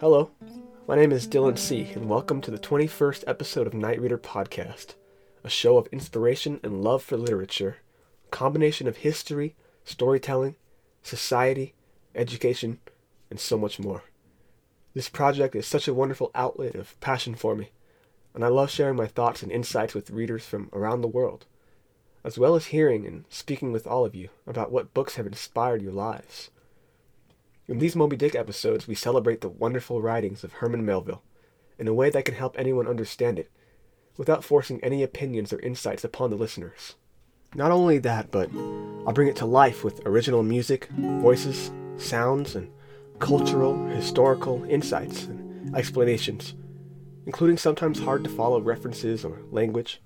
Hello, my name is Dylan C., and welcome to the 21st episode of Night Reader Podcast, a show of inspiration and love for literature, a combination of history, storytelling, society, education, and so much more. This project is such a wonderful outlet of passion for me, and I love sharing my thoughts and insights with readers from around the world, as well as hearing and speaking with all of you about what books have inspired your lives. In these Moby Dick episodes, we celebrate the wonderful writings of Herman Melville in a way that can help anyone understand it, without forcing any opinions or insights upon the listeners. Not only that, but I'll bring it to life with original music, voices, sounds, and cultural, historical insights and explanations, including sometimes hard to follow references or language.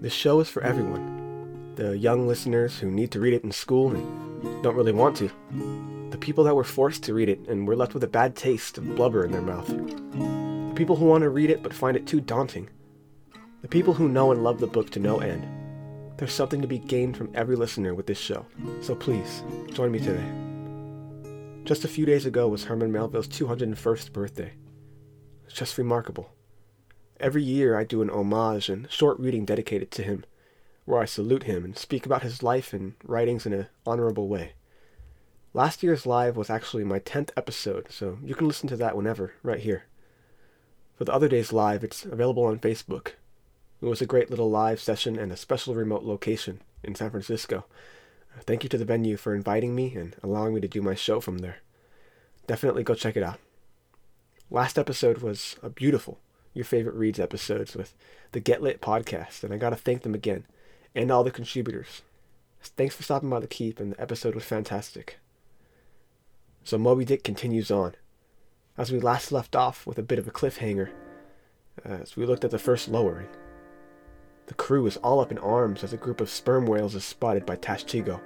This show is for everyone the young listeners who need to read it in school and don't really want to. The people that were forced to read it and were left with a bad taste of blubber in their mouth. The people who want to read it but find it too daunting. The people who know and love the book to no end. There's something to be gained from every listener with this show, so please, join me today. Just a few days ago was Herman Melville's 201st birthday. It's just remarkable. Every year I do an homage and short reading dedicated to him where I salute him and speak about his life and writings in an honorable way. Last year's live was actually my 10th episode, so you can listen to that whenever, right here. For the other day's live, it's available on Facebook. It was a great little live session and a special remote location in San Francisco. Thank you to the venue for inviting me and allowing me to do my show from there. Definitely go check it out. Last episode was a beautiful Your Favorite Reads episodes with the Get Lit podcast, and I gotta thank them again and all the contributors. Thanks for stopping by the Keep, and the episode was fantastic. So Moby Dick continues on. As we last left off with a bit of a cliffhanger, uh, as we looked at the first lowering. The crew is all up in arms as a group of sperm whales is spotted by Tashtego,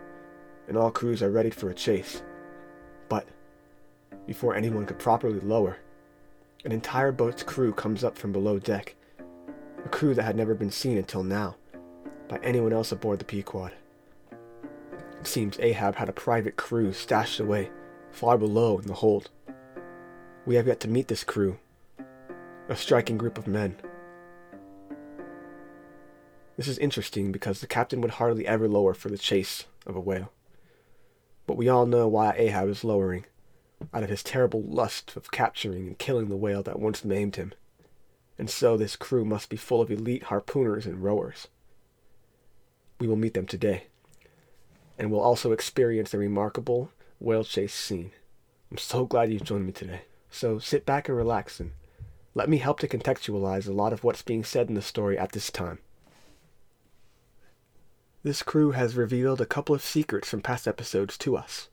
and all crews are ready for a chase. But, before anyone could properly lower, an entire boat's crew comes up from below deck, a crew that had never been seen until now by anyone else aboard the Pequod. It seems Ahab had a private crew stashed away far below in the hold. We have yet to meet this crew, a striking group of men. This is interesting because the captain would hardly ever lower for the chase of a whale. But we all know why Ahab is lowering, out of his terrible lust of capturing and killing the whale that once maimed him. And so this crew must be full of elite harpooners and rowers we will meet them today. And we'll also experience a remarkable whale chase scene. I'm so glad you've joined me today. So sit back and relax and let me help to contextualize a lot of what's being said in the story at this time. This crew has revealed a couple of secrets from past episodes to us.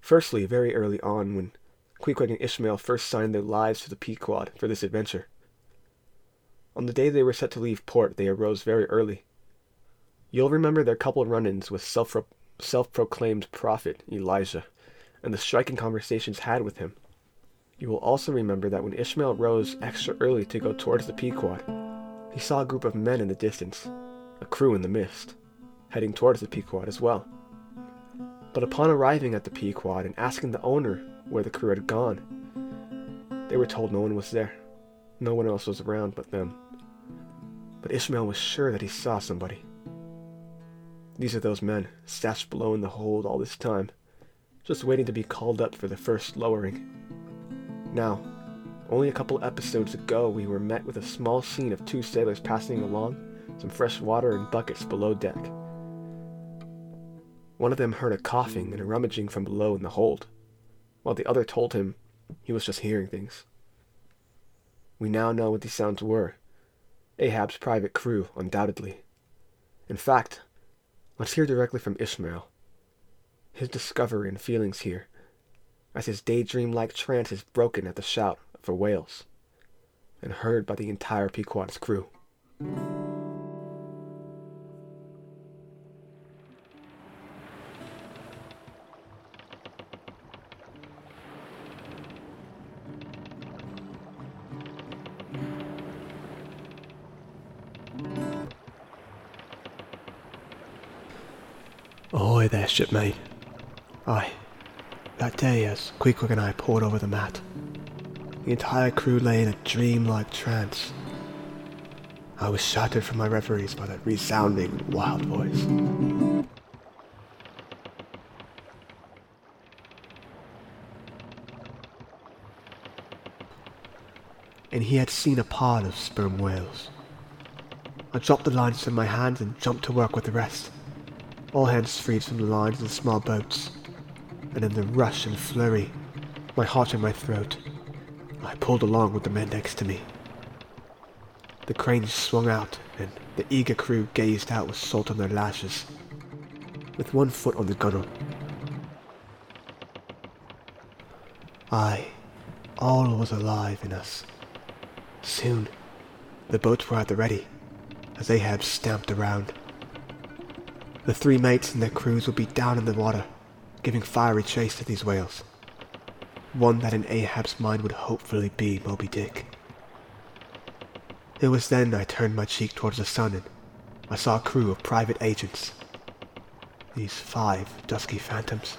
Firstly, very early on, when Queequeg and Ishmael first signed their lives to the Pequod for this adventure. On the day they were set to leave port, they arose very early You'll remember their couple run ins with self proclaimed prophet Elijah and the striking conversations had with him. You will also remember that when Ishmael rose extra early to go towards the Pequod, he saw a group of men in the distance, a crew in the mist, heading towards the Pequod as well. But upon arriving at the Pequod and asking the owner where the crew had gone, they were told no one was there. No one else was around but them. But Ishmael was sure that he saw somebody. These are those men, stashed below in the hold all this time, just waiting to be called up for the first lowering. Now, only a couple episodes ago, we were met with a small scene of two sailors passing along some fresh water in buckets below deck. One of them heard a coughing and a rummaging from below in the hold, while the other told him he was just hearing things. We now know what these sounds were Ahab's private crew, undoubtedly. In fact, Let's hear directly from Ishmael. His discovery and feelings here, as his daydream like trance is broken at the shout for whales, and heard by the entire Pequod's crew. There, shipmate. Aye, That day, as Queequeg and I poured over the mat, the entire crew lay in a dreamlike trance. I was shattered from my reveries by that resounding, wild voice. And he had seen a pod of sperm whales. I dropped the lines from my hands and jumped to work with the rest. All hands freed from the lines and small boats. And in the rush and flurry, my heart in my throat, I pulled along with the men next to me. The cranes swung out, and the eager crew gazed out with salt on their lashes, with one foot on the gunwale. Aye, all was alive in us. Soon, the boats were at the ready, as Ahab stamped around. The three mates and their crews would be down in the water, giving fiery chase to these whales one that in Ahab's mind would hopefully be Moby Dick. It was then I turned my cheek towards the sun and I saw a crew of private agents. These five dusky phantoms,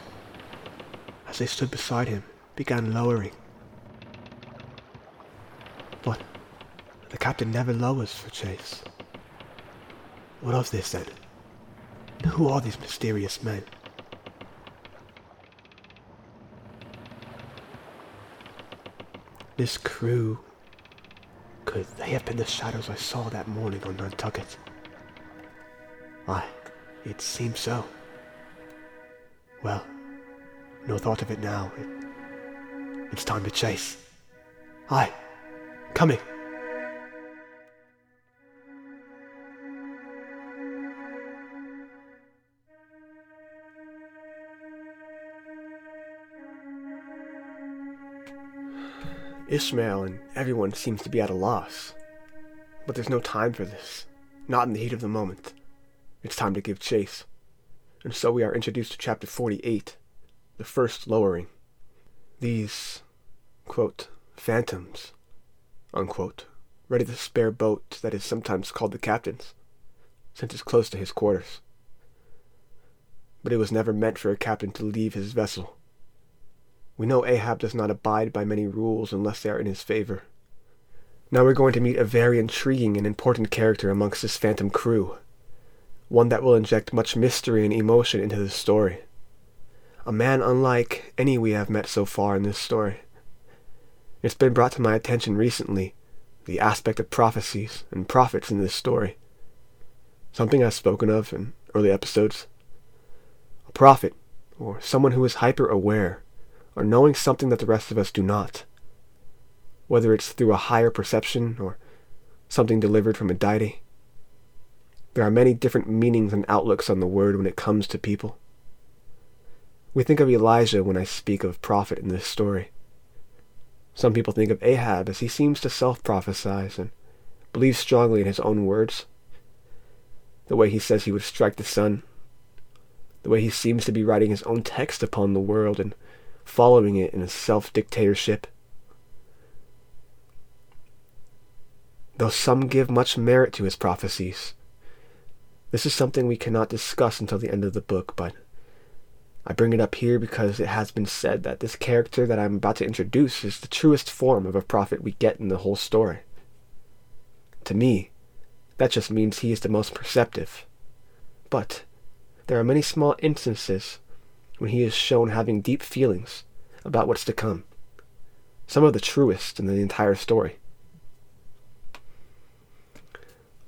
as they stood beside him, began lowering. But the captain never lowers for chase. What of this then? Who are these mysterious men? This crew. Could they have been the shadows I saw that morning on Nantucket? Aye, it seems so. Well, no thought of it now. It, it's time to chase. Aye, coming. Ishmael and everyone seems to be at a loss. But there's no time for this. Not in the heat of the moment. It's time to give chase. And so we are introduced to chapter 48, the first lowering. These, quote, phantoms, unquote, ready to spare boat that is sometimes called the captain's, since it's close to his quarters. But it was never meant for a captain to leave his vessel we know Ahab does not abide by many rules unless they are in his favor. Now we're going to meet a very intriguing and important character amongst this phantom crew, one that will inject much mystery and emotion into the story. A man unlike any we have met so far in this story. It's been brought to my attention recently, the aspect of prophecies and prophets in this story. Something I've spoken of in early episodes. A prophet, or someone who is hyper aware, or knowing something that the rest of us do not. Whether it's through a higher perception or something delivered from a deity. There are many different meanings and outlooks on the word when it comes to people. We think of Elijah when I speak of prophet in this story. Some people think of Ahab as he seems to self prophesize and believes strongly in his own words. The way he says he would strike the sun. The way he seems to be writing his own text upon the world and following it in a self dictatorship. Though some give much merit to his prophecies, this is something we cannot discuss until the end of the book, but I bring it up here because it has been said that this character that I'm about to introduce is the truest form of a prophet we get in the whole story. To me, that just means he is the most perceptive. But there are many small instances when he is shown having deep feelings about what's to come, some of the truest in the entire story.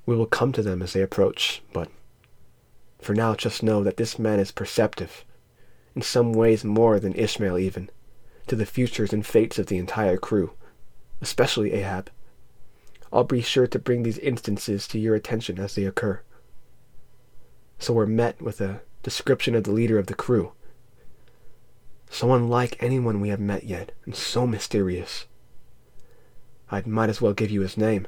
We will come to them as they approach, but for now just know that this man is perceptive, in some ways more than Ishmael even, to the futures and fates of the entire crew, especially Ahab. I'll be sure to bring these instances to your attention as they occur. So we're met with a description of the leader of the crew, so unlike anyone we have met yet, and so mysterious. I might as well give you his name.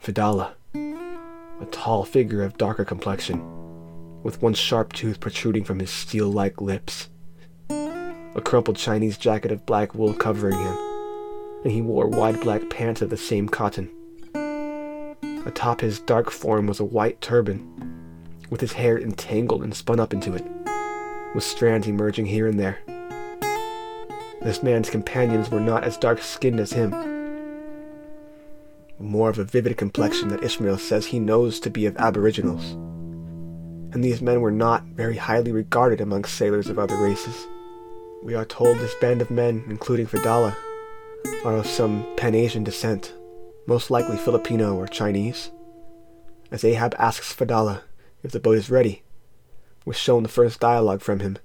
Fedallah. A tall figure of darker complexion, with one sharp tooth protruding from his steel-like lips. A crumpled Chinese jacket of black wool covering him, and he wore wide black pants of the same cotton. Atop his dark form was a white turban, with his hair entangled and spun up into it, with strands emerging here and there. This man's companions were not as dark skinned as him, more of a vivid complexion that Ishmael says he knows to be of aboriginals. And these men were not very highly regarded among sailors of other races. We are told this band of men, including Fedallah, are of some Pan Asian descent, most likely Filipino or Chinese. As Ahab asks Fedallah if the boat is ready, we're shown the first dialogue from him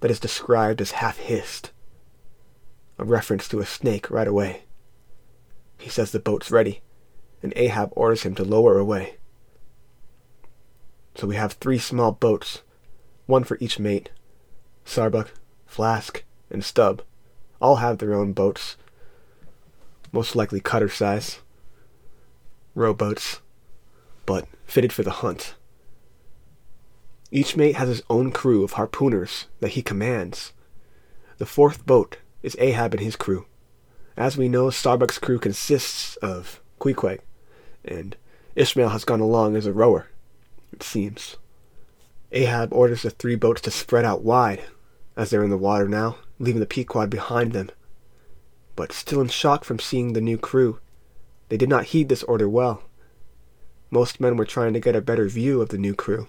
that is described as half hissed, a reference to a snake right away. He says the boat's ready, and Ahab orders him to lower away. So we have three small boats, one for each mate. Starbuck, Flask, and Stubb all have their own boats, most likely cutter size, rowboats, but fitted for the hunt. Each mate has his own crew of harpooners that he commands. The fourth boat is Ahab and his crew. As we know, Starbuck's crew consists of Queequeg, and Ishmael has gone along as a rower, it seems. Ahab orders the three boats to spread out wide, as they're in the water now, leaving the Pequod behind them. But still in shock from seeing the new crew, they did not heed this order well. Most men were trying to get a better view of the new crew.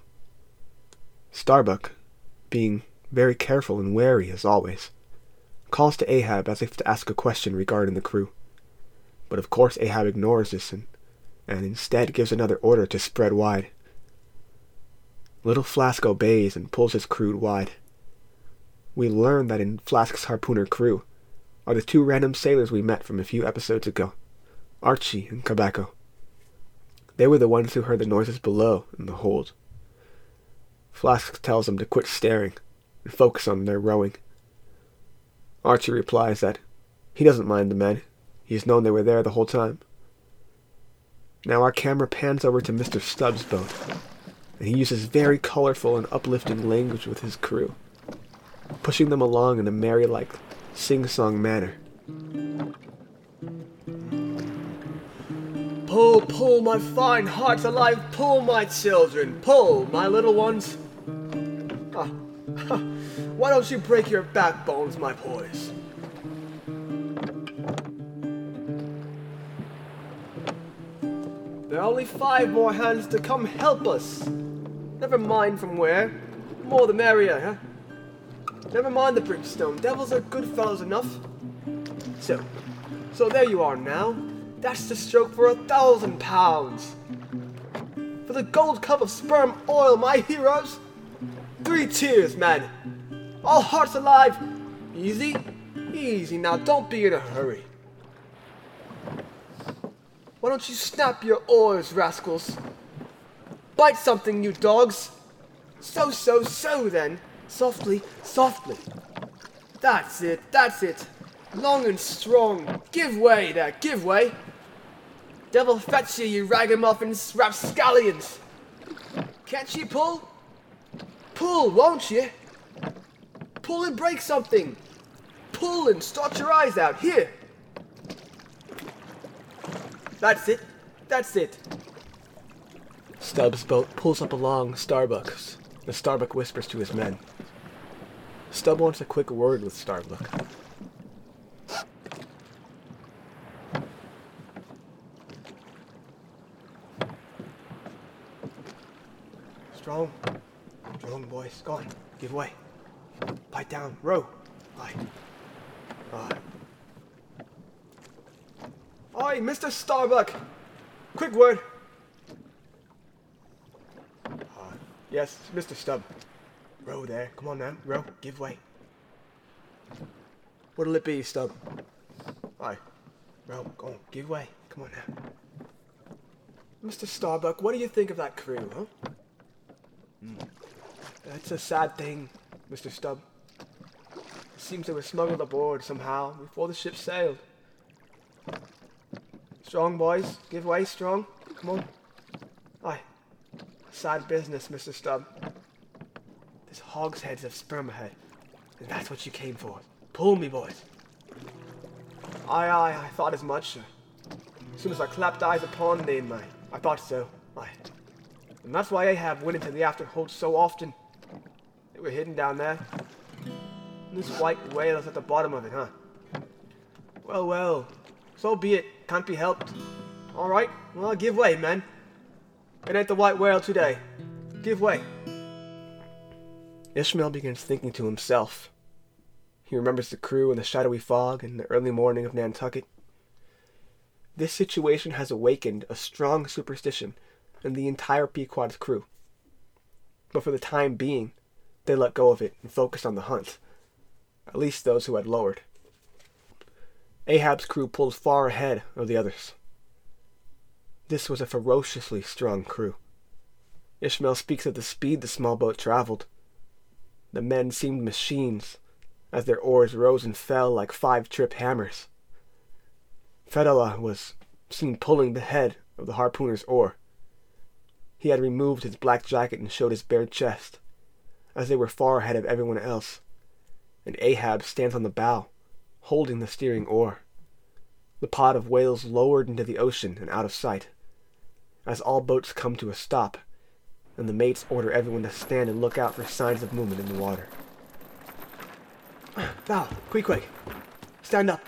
Starbuck, being very careful and wary as always, calls to Ahab as if to ask a question regarding the crew. But of course Ahab ignores this and, and instead gives another order to spread wide. Little Flask obeys and pulls his crew wide. We learn that in Flask's harpooner crew are the two random sailors we met from a few episodes ago, Archie and Cabaco. They were the ones who heard the noises below in the hold. Flask tells them to quit staring and focus on their rowing. Archie replies that he doesn't mind the men. He's known they were there the whole time. Now our camera pans over to Mr. Stubb's boat, and he uses very colorful and uplifting language with his crew, pushing them along in a merry like sing-song manner. Pull, pull, my fine hearts alive, pull, my children, pull, my little ones. Ah, why don't you break your backbones, my boys? There are only five more hands to come help us. Never mind from where. More the merrier, huh? Never mind the brimstone. Devils are good fellows enough. So, so there you are now. That's the stroke for a thousand pounds. For the gold cup of sperm oil, my heroes. Three cheers, men. All hearts alive. Easy, easy now. Don't be in a hurry. Why don't you snap your oars, rascals? Bite something, you dogs. So, so, so then. Softly, softly. That's it, that's it. Long and strong. Give way there, give way. Devil fetch you, you ragamuffins, rapscallions. Can't you pull? Pull, won't you? Pull and break something. Pull and start your eyes out. Here. That's it. That's it. Stubb's boat pulls up along Starbuck's. The Starbuck whispers to his men. Stubb wants a quick word with Starbuck. Strong. Strong, boys. Go on. Give way. Pipe down. Row. Aye. Aye. Oi, Mr. Starbuck! Quick word. Uh, yes, Mr. Stubb. Row there. Come on now. Row. Give way. What'll it be, Stubb? Aye. Row. Go on. Give way. Come on now. Mr. Starbuck, what do you think of that crew, huh? Mm. That's a sad thing, Mr. Stubb. Seems they were smuggled aboard somehow before the ship sailed. Strong, boys. Give way, strong. Come on. Aye. Sad business, Mr. Stubb. There's hogsheads of sperm ahead. And that's what you came for. Pull me, boys. Aye, aye, I thought as much, sir. As soon as I clapped eyes upon them, I, I thought so. Aye. And that's why Ahab went into the after hold so often. They were hidden down there. This white whale is at the bottom of it, huh? Well, well, so be it. Can't be helped. All right, well, give way, men. It ain't the white whale today. Give way. Ishmael begins thinking to himself. He remembers the crew in the shadowy fog and the early morning of Nantucket. This situation has awakened a strong superstition in the entire Pequod's crew. But for the time being, they let go of it and focused on the hunt, at least those who had lowered. Ahab's crew pulled far ahead of the others. This was a ferociously strong crew. Ishmael speaks of the speed the small boat traveled. The men seemed machines, as their oars rose and fell like five trip hammers. Fedallah was seen pulling the head of the harpooner's oar. He had removed his black jacket and showed his bare chest, as they were far ahead of everyone else, and Ahab stands on the bow, holding the steering oar. The pod of whales lowered into the ocean and out of sight. As all boats come to a stop, and the mates order everyone to stand and look out for signs of movement in the water. Val, quick, quick. Stand up.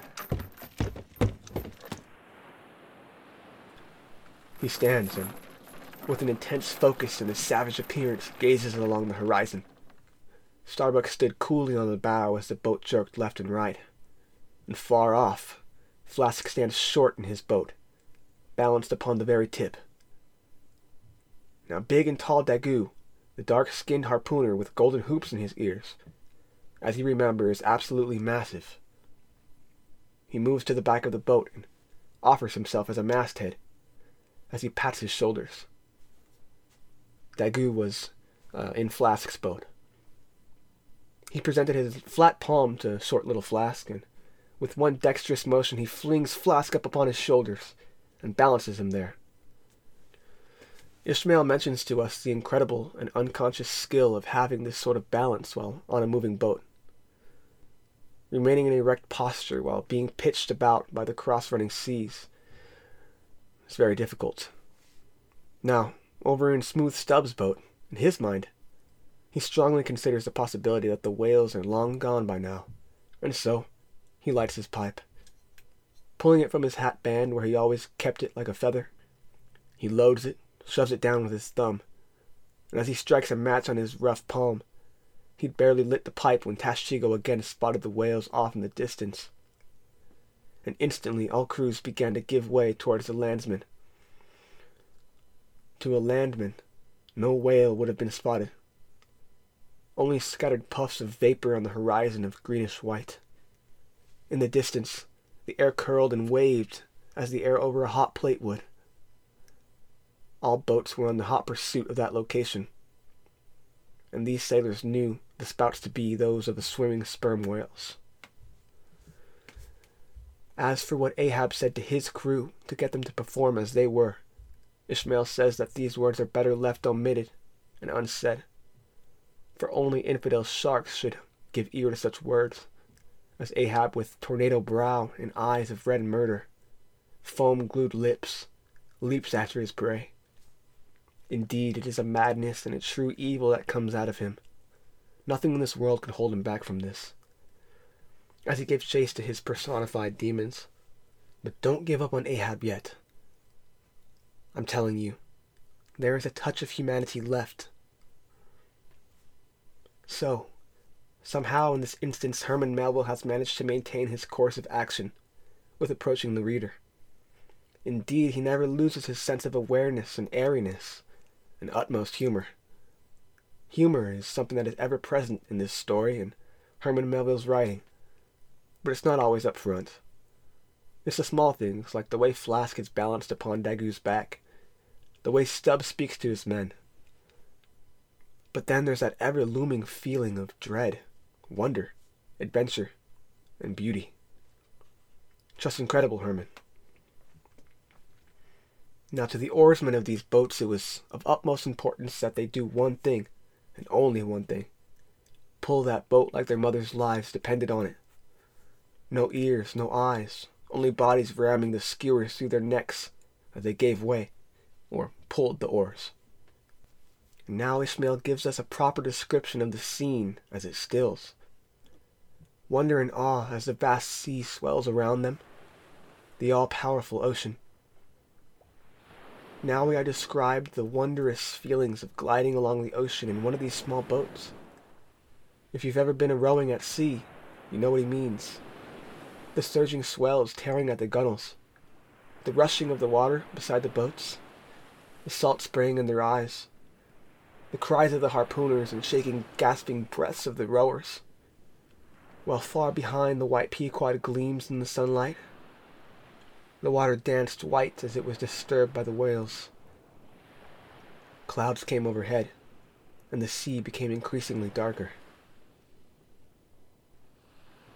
He stands and, with an intense focus and a savage appearance, gazes along the horizon. Starbuck stood coolly on the bow as the boat jerked left and right. And far off, Flask stands short in his boat, balanced upon the very tip. Now big and tall Daggoo, the dark-skinned harpooner with golden hoops in his ears, as you remember, is absolutely massive. He moves to the back of the boat and offers himself as a masthead as he pats his shoulders. Daggoo was uh, in Flask's boat. He presented his flat palm to short little Flask, and with one dexterous motion he flings Flask up upon his shoulders and balances him there. Ishmael mentions to us the incredible and unconscious skill of having this sort of balance while on a moving boat. Remaining in erect posture while being pitched about by the cross running seas is very difficult. Now, over in Smooth Stubb's boat, in his mind, he strongly considers the possibility that the whales are long gone by now, and so he lights his pipe. Pulling it from his hat band where he always kept it like a feather, he loads it, shoves it down with his thumb, and as he strikes a match on his rough palm, he'd barely lit the pipe when Tashtego again spotted the whales off in the distance. And instantly all crews began to give way towards the landsman. To a landman, no whale would have been spotted. Only scattered puffs of vapor on the horizon of greenish white. In the distance, the air curled and waved as the air over a hot plate would. All boats were in the hot pursuit of that location, and these sailors knew the spouts to be those of the swimming sperm whales. As for what Ahab said to his crew to get them to perform as they were, Ishmael says that these words are better left omitted and unsaid, for only infidel sharks should give ear to such words as Ahab with tornado brow and eyes of red murder, foam glued lips, leaps after his prey. Indeed, it is a madness and a true evil that comes out of him. Nothing in this world can hold him back from this. As he gives chase to his personified demons. But don't give up on Ahab yet. I'm telling you, there is a touch of humanity left. So, Somehow, in this instance, Herman Melville has managed to maintain his course of action with approaching the reader. Indeed, he never loses his sense of awareness and airiness and utmost humor. Humor is something that is ever present in this story and Herman Melville's writing, but it's not always up front. It's the small things, like the way Flask is balanced upon Daggoo's back, the way Stubb speaks to his men. But then there's that ever looming feeling of dread wonder, adventure, and beauty. Just incredible, Herman. Now, to the oarsmen of these boats, it was of utmost importance that they do one thing, and only one thing pull that boat like their mothers' lives depended on it. No ears, no eyes, only bodies ramming the skewers through their necks as they gave way, or pulled the oars. Now Ishmael gives us a proper description of the scene as it stills. wonder and awe as the vast sea swells around them, the all powerful ocean. Now we are described the wondrous feelings of gliding along the ocean in one of these small boats. If you've ever been a rowing at sea, you know what he means. The surging swells tearing at the gunwales, the rushing of the water beside the boats, the salt spraying in their eyes, the cries of the harpooners and shaking, gasping breaths of the rowers, while far behind the white Pequod gleams in the sunlight. The water danced white as it was disturbed by the whales. Clouds came overhead, and the sea became increasingly darker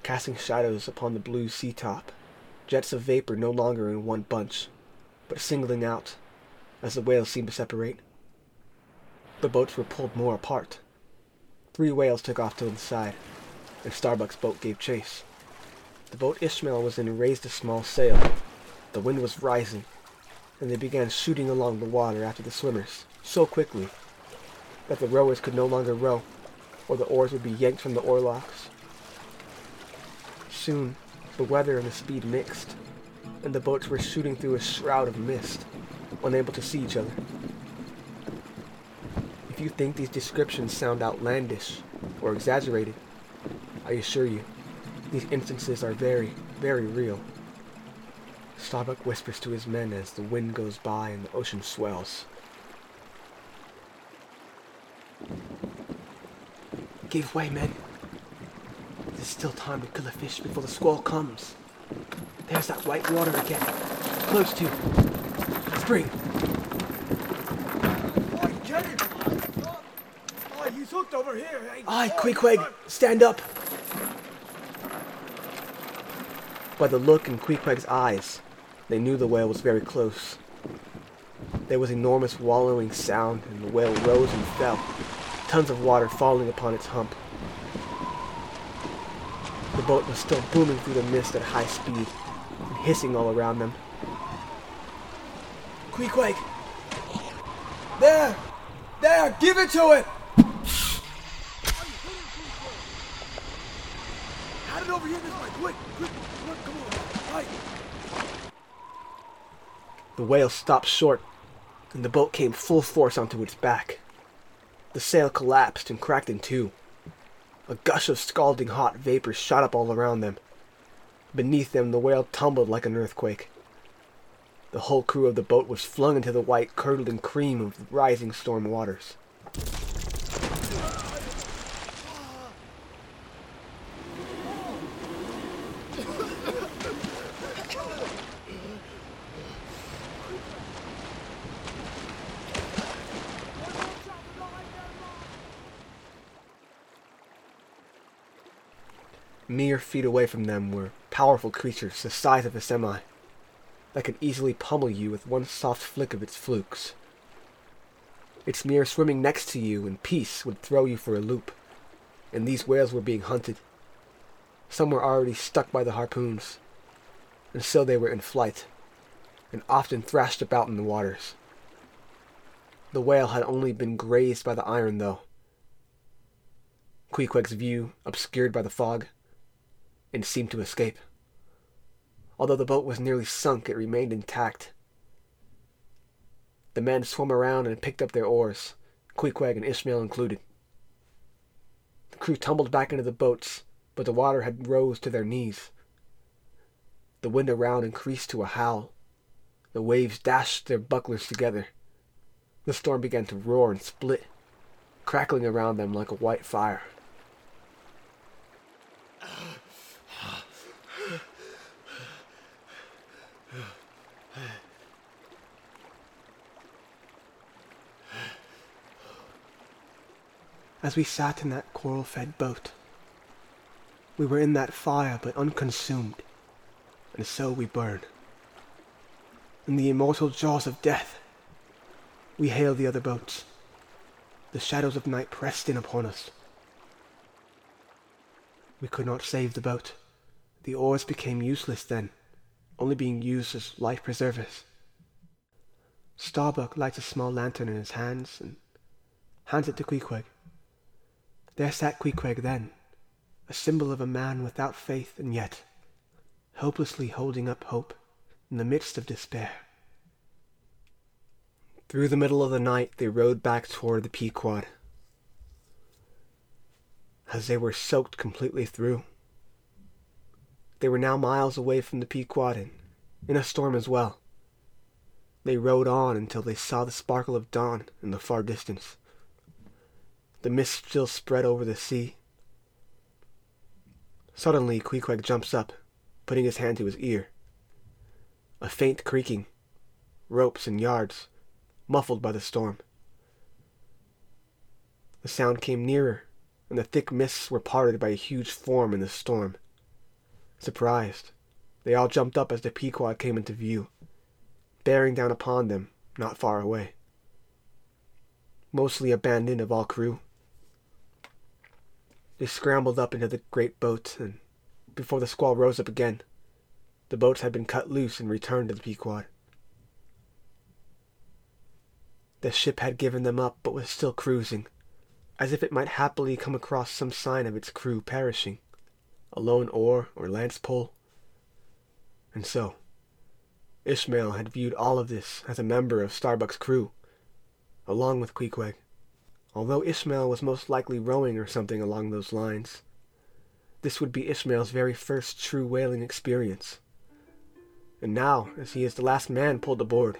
casting shadows upon the blue sea top, jets of vapor no longer in one bunch, but singling out, as the whales seemed to separate. The boats were pulled more apart. Three whales took off to the side, and Starbuck's boat gave chase. The boat Ishmael was in raised a small sail. The wind was rising, and they began shooting along the water after the swimmers, so quickly that the rowers could no longer row, or the oars would be yanked from the oarlocks Soon, the weather and the speed mixed, and the boats were shooting through a shroud of mist, unable to see each other. If you think these descriptions sound outlandish or exaggerated, I assure you, these instances are very, very real. Starbuck whispers to his men as the wind goes by and the ocean swells. Give way, men. There's still time to kill a fish before the squall comes. There's that white water again. Close to. Spring. Oh, he's hooked over here. Aye, oh, Queequeg, stand up. By the look in Queequeg's eyes, they knew the whale was very close. There was enormous wallowing sound, and the whale rose and fell, tons of water falling upon its hump. The boat was still booming through the mist at high speed and hissing all around them. Queequeg! There! There! Give it to it! Had it over this way! Quick! Quick! Quick! Come on! The whale stopped short, and the boat came full force onto its back. The sail collapsed and cracked in two. A gush of scalding hot vapor shot up all around them. Beneath them, the whale tumbled like an earthquake. The whole crew of the boat was flung into the white, curdling cream of the rising storm waters. Mere feet away from them were powerful creatures the size of a semi that could easily pummel you with one soft flick of its flukes. Its mere swimming next to you in peace would throw you for a loop, and these whales were being hunted. Some were already stuck by the harpoons, and so they were in flight, and often thrashed about in the waters. The whale had only been grazed by the iron, though. Queequeg's view, obscured by the fog, and seemed to escape. Although the boat was nearly sunk, it remained intact. The men swam around and picked up their oars, Queequeg and Ishmael included. The crew tumbled back into the boats, but the water had rose to their knees. The wind around increased to a howl. The waves dashed their bucklers together. The storm began to roar and split, crackling around them like a white fire. As we sat in that coral fed boat. We were in that fire but unconsumed, and so we burn. In the immortal jaws of death, we hailed the other boats. The shadows of night pressed in upon us. We could not save the boat. The oars became useless then, only being used as life preservers. Starbuck lights a small lantern in his hands and hands it to Queequeg. There sat Queequeg then, a symbol of a man without faith and yet hopelessly holding up hope in the midst of despair. Through the middle of the night, they rode back toward the Pequod. As they were soaked completely through, they were now miles away from the Pequod and in a storm as well. They rode on until they saw the sparkle of dawn in the far distance. The mist still spread over the sea. Suddenly, Queequeg jumps up, putting his hand to his ear. A faint creaking, ropes and yards, muffled by the storm. The sound came nearer, and the thick mists were parted by a huge form in the storm. Surprised, they all jumped up as the Pequod came into view, bearing down upon them not far away. Mostly abandoned of all crew, they scrambled up into the great boat, and before the squall rose up again, the boats had been cut loose and returned to the Pequod. The ship had given them up, but was still cruising, as if it might happily come across some sign of its crew perishing, a lone oar or lance pole. And so, Ishmael had viewed all of this as a member of Starbuck's crew, along with Queequeg although Ishmael was most likely rowing or something along those lines. This would be Ishmael's very first true whaling experience. And now, as he is the last man pulled aboard,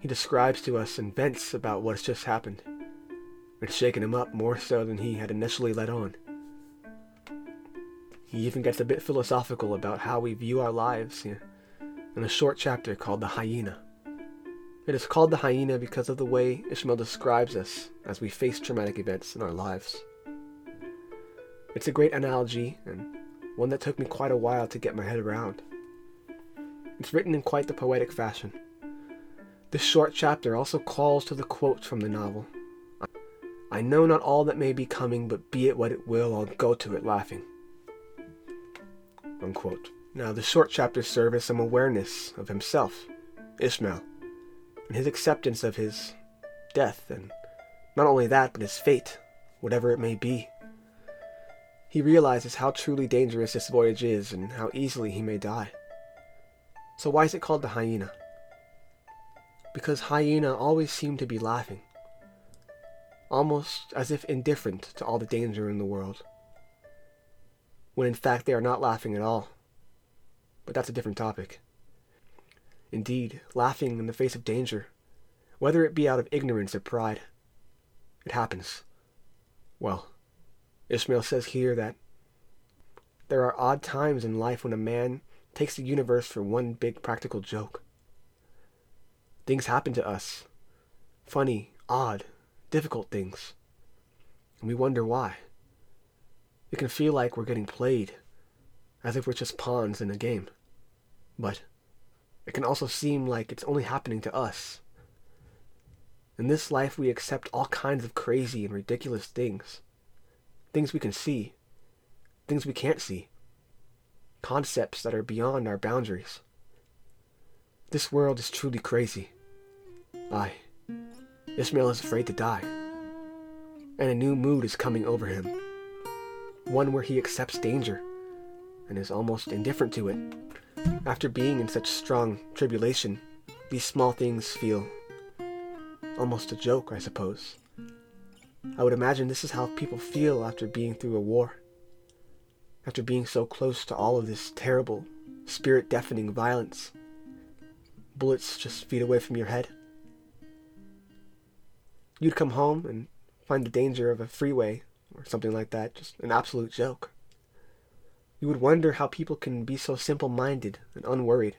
he describes to us and vents about what has just happened. It's shaken him up more so than he had initially let on. He even gets a bit philosophical about how we view our lives in a short chapter called The Hyena. It is called the hyena because of the way Ishmael describes us as we face traumatic events in our lives. It's a great analogy, and one that took me quite a while to get my head around. It's written in quite the poetic fashion. This short chapter also calls to the quote from the novel I know not all that may be coming, but be it what it will, I'll go to it laughing. Unquote. Now, the short chapters serve as some awareness of himself, Ishmael, and his acceptance of his death, and not only that, but his fate, whatever it may be. He realizes how truly dangerous this voyage is and how easily he may die. So, why is it called the hyena? Because hyena always seem to be laughing, almost as if indifferent to all the danger in the world, when in fact they are not laughing at all. But that's a different topic. Indeed, laughing in the face of danger, whether it be out of ignorance or pride. It happens. Well, Ishmael says here that there are odd times in life when a man takes the universe for one big practical joke. Things happen to us. Funny, odd, difficult things. And we wonder why. It can feel like we're getting played, as if we're just pawns in a game. But it can also seem like it's only happening to us. In this life, we accept all kinds of crazy and ridiculous things. Things we can see, things we can't see, concepts that are beyond our boundaries. This world is truly crazy. Aye, Ishmael is afraid to die, and a new mood is coming over him. One where he accepts danger and is almost indifferent to it after being in such strong tribulation, these small things feel almost a joke, I suppose. I would imagine this is how people feel after being through a war. After being so close to all of this terrible, spirit deafening violence. Bullets just feet away from your head. You'd come home and find the danger of a freeway or something like that just an absolute joke. You would wonder how people can be so simple minded and unworried.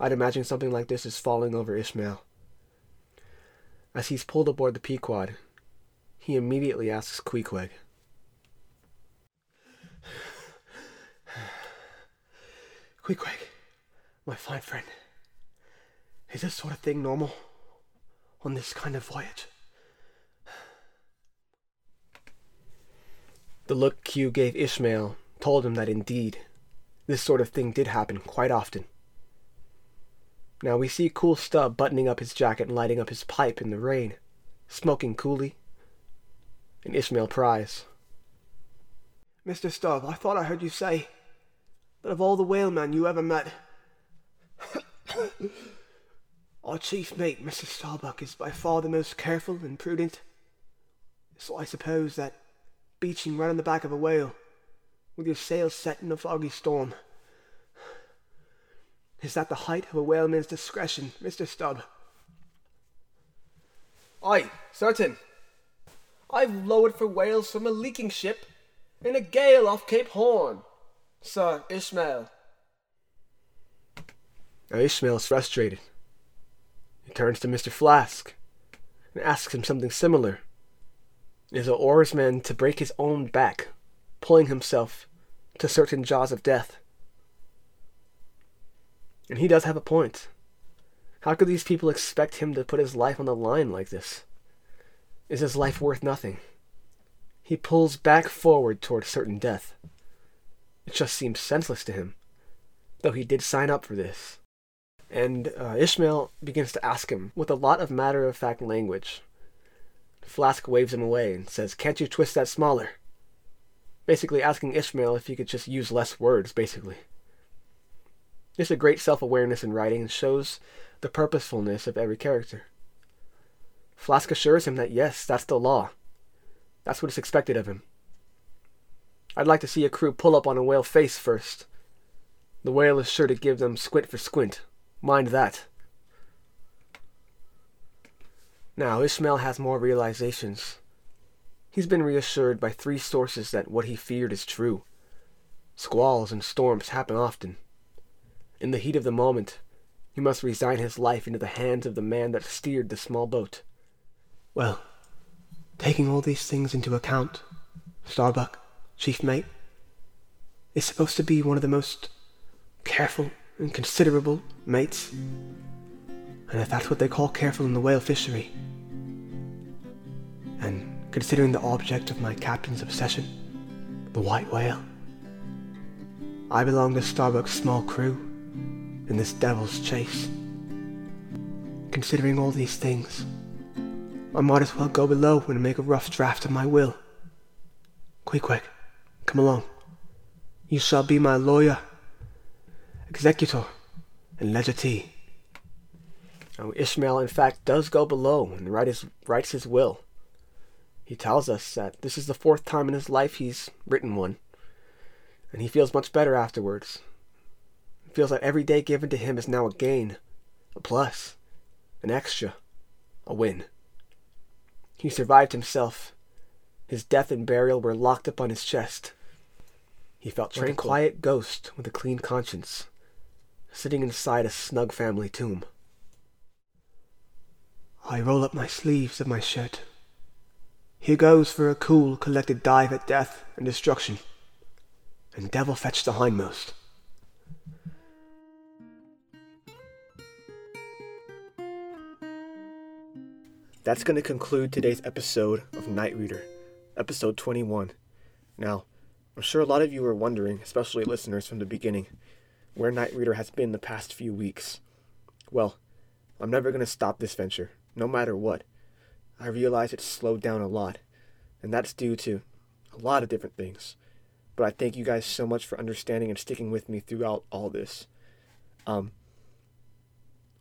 I'd imagine something like this is falling over Ishmael. As he's pulled aboard the Pequod, he immediately asks Queequeg. Queequeg, my fine friend, is this sort of thing normal on this kind of voyage? The look Q gave Ishmael told him that indeed, this sort of thing did happen quite often. Now we see Cool Stubb buttoning up his jacket and lighting up his pipe in the rain, smoking coolly. And Ishmael pries, Mr. Stubb, I thought I heard you say that of all the whalemen you ever met, our chief mate, Mr. Starbuck, is by far the most careful and prudent. So I suppose that beaching right on the back of a whale, with your sails set in a foggy storm, is that the height of a whaleman's discretion, Mr. Stubb? Aye, certain. I've lowered for whales from a leaking ship in a gale off Cape Horn, Sir Ishmael. Now Ishmael is frustrated. He turns to Mr. Flask and asks him something similar. Is an oarsman to break his own back, pulling himself to certain jaws of death? And he does have a point. How could these people expect him to put his life on the line like this? Is his life worth nothing? He pulls back forward toward certain death. It just seems senseless to him, though he did sign up for this. And uh, Ishmael begins to ask him with a lot of matter of fact language. Flask waves him away and says, Can't you twist that smaller? Basically asking Ishmael if he could just use less words, basically. There's a great self awareness in writing and shows the purposefulness of every character. Flask assures him that yes, that's the law. That's what is expected of him. I'd like to see a crew pull up on a whale face first. The whale is sure to give them squint for squint. Mind that. Now, Ishmael has more realizations. He's been reassured by three sources that what he feared is true. Squalls and storms happen often. In the heat of the moment, he must resign his life into the hands of the man that steered the small boat. Well, taking all these things into account, Starbuck, chief mate, is supposed to be one of the most careful and considerable mates. And if that's what they call careful in the whale fishery, and considering the object of my captain's obsession, the white whale, I belong to Starbuck's small crew in this devil's chase. Considering all these things, I might as well go below and make a rough draft of my will. Quick, quick, come along. You shall be my lawyer, executor, and legatee. Now, Ishmael, in fact, does go below and write his, writes his will. He tells us that this is the fourth time in his life he's written one, and he feels much better afterwards. He feels that every day given to him is now a gain, a plus, an extra, a win. He survived himself. His death and burial were locked upon his chest. He felt tranquil. like a quiet ghost with a clean conscience, sitting inside a snug family tomb. I roll up my sleeves of my shirt. Here goes for a cool, collected dive at death and destruction. And devil fetch the hindmost. That's going to conclude today's episode of Night Reader, episode 21. Now, I'm sure a lot of you are wondering, especially listeners from the beginning, where Night Reader has been the past few weeks. Well, I'm never going to stop this venture, no matter what. I realize it's slowed down a lot, and that's due to a lot of different things. But I thank you guys so much for understanding and sticking with me throughout all this. Um,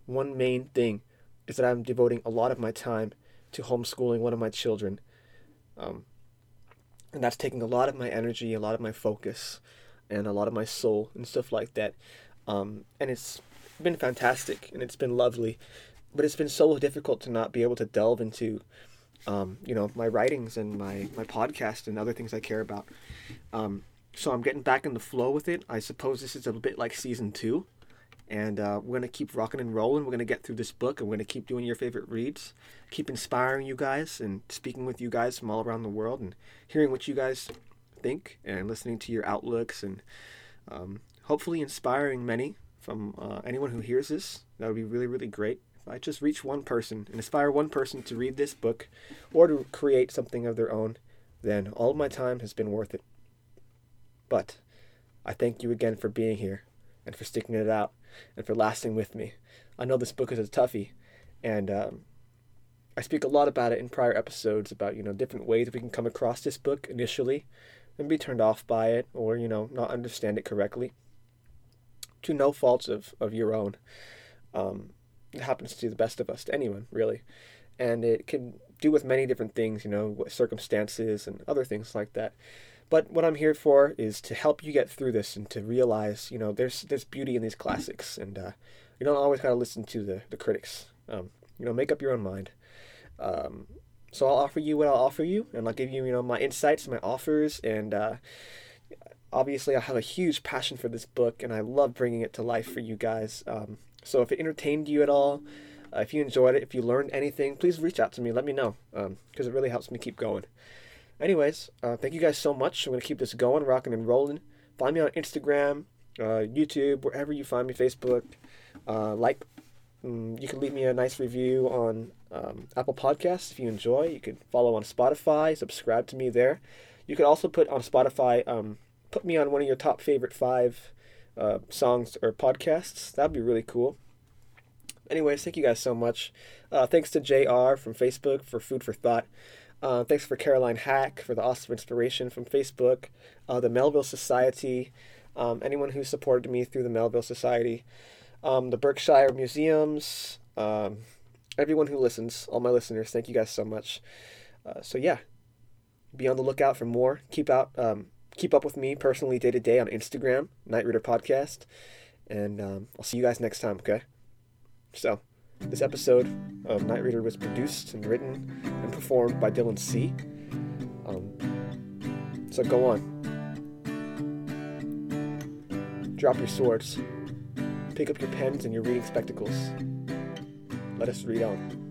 one main thing is that I'm devoting a lot of my time to homeschooling one of my children. Um, and that's taking a lot of my energy, a lot of my focus, and a lot of my soul and stuff like that. Um, and it's been fantastic and it's been lovely, but it's been so difficult to not be able to delve into, um, you know, my writings and my, my podcast and other things I care about. Um, so I'm getting back in the flow with it. I suppose this is a bit like season two and uh, we're going to keep rocking and rolling. We're going to get through this book and we're going to keep doing your favorite reads, keep inspiring you guys and speaking with you guys from all around the world and hearing what you guys think and listening to your outlooks and um, hopefully inspiring many from uh, anyone who hears this. That would be really, really great. If I just reach one person and inspire one person to read this book or to create something of their own, then all my time has been worth it. But I thank you again for being here and for sticking it out and for lasting with me. I know this book is a toughie, and um, I speak a lot about it in prior episodes about you know different ways we can come across this book initially, and be turned off by it or, you know, not understand it correctly. To no faults of, of your own. Um, happens to the best of us, to anyone, really. And it can do with many different things, you know, circumstances and other things like that. But what I'm here for is to help you get through this and to realize, you know, there's there's beauty in these classics, and uh, you don't always gotta listen to the the critics. Um, you know, make up your own mind. Um, so I'll offer you what I'll offer you, and I'll give you, you know, my insights, my offers, and uh, obviously I have a huge passion for this book, and I love bringing it to life for you guys. Um, so if it entertained you at all, uh, if you enjoyed it, if you learned anything, please reach out to me. Let me know because um, it really helps me keep going. Anyways, uh, thank you guys so much. I'm going to keep this going, rocking and rolling. Find me on Instagram, uh, YouTube, wherever you find me, Facebook. Uh, like, um, you can leave me a nice review on um, Apple Podcasts if you enjoy. You can follow on Spotify, subscribe to me there. You can also put on Spotify, um, put me on one of your top favorite five uh, songs or podcasts. That'd be really cool. Anyways, thank you guys so much. Uh, thanks to JR from Facebook for Food for Thought. Uh, thanks for Caroline Hack for the awesome inspiration from Facebook. Uh, the Melville Society, um, anyone who supported me through the Melville Society. Um, the Berkshire Museums, um, everyone who listens, all my listeners, thank you guys so much. Uh, so yeah, be on the lookout for more. Keep out, um, keep up with me personally day to day on Instagram, Night Reader Podcast, and um, I'll see you guys next time. Okay. So, this episode of Night Reader was produced and written and performed by Dylan C. Um, so go on. Drop your swords. Pick up your pens and your reading spectacles. Let us read on.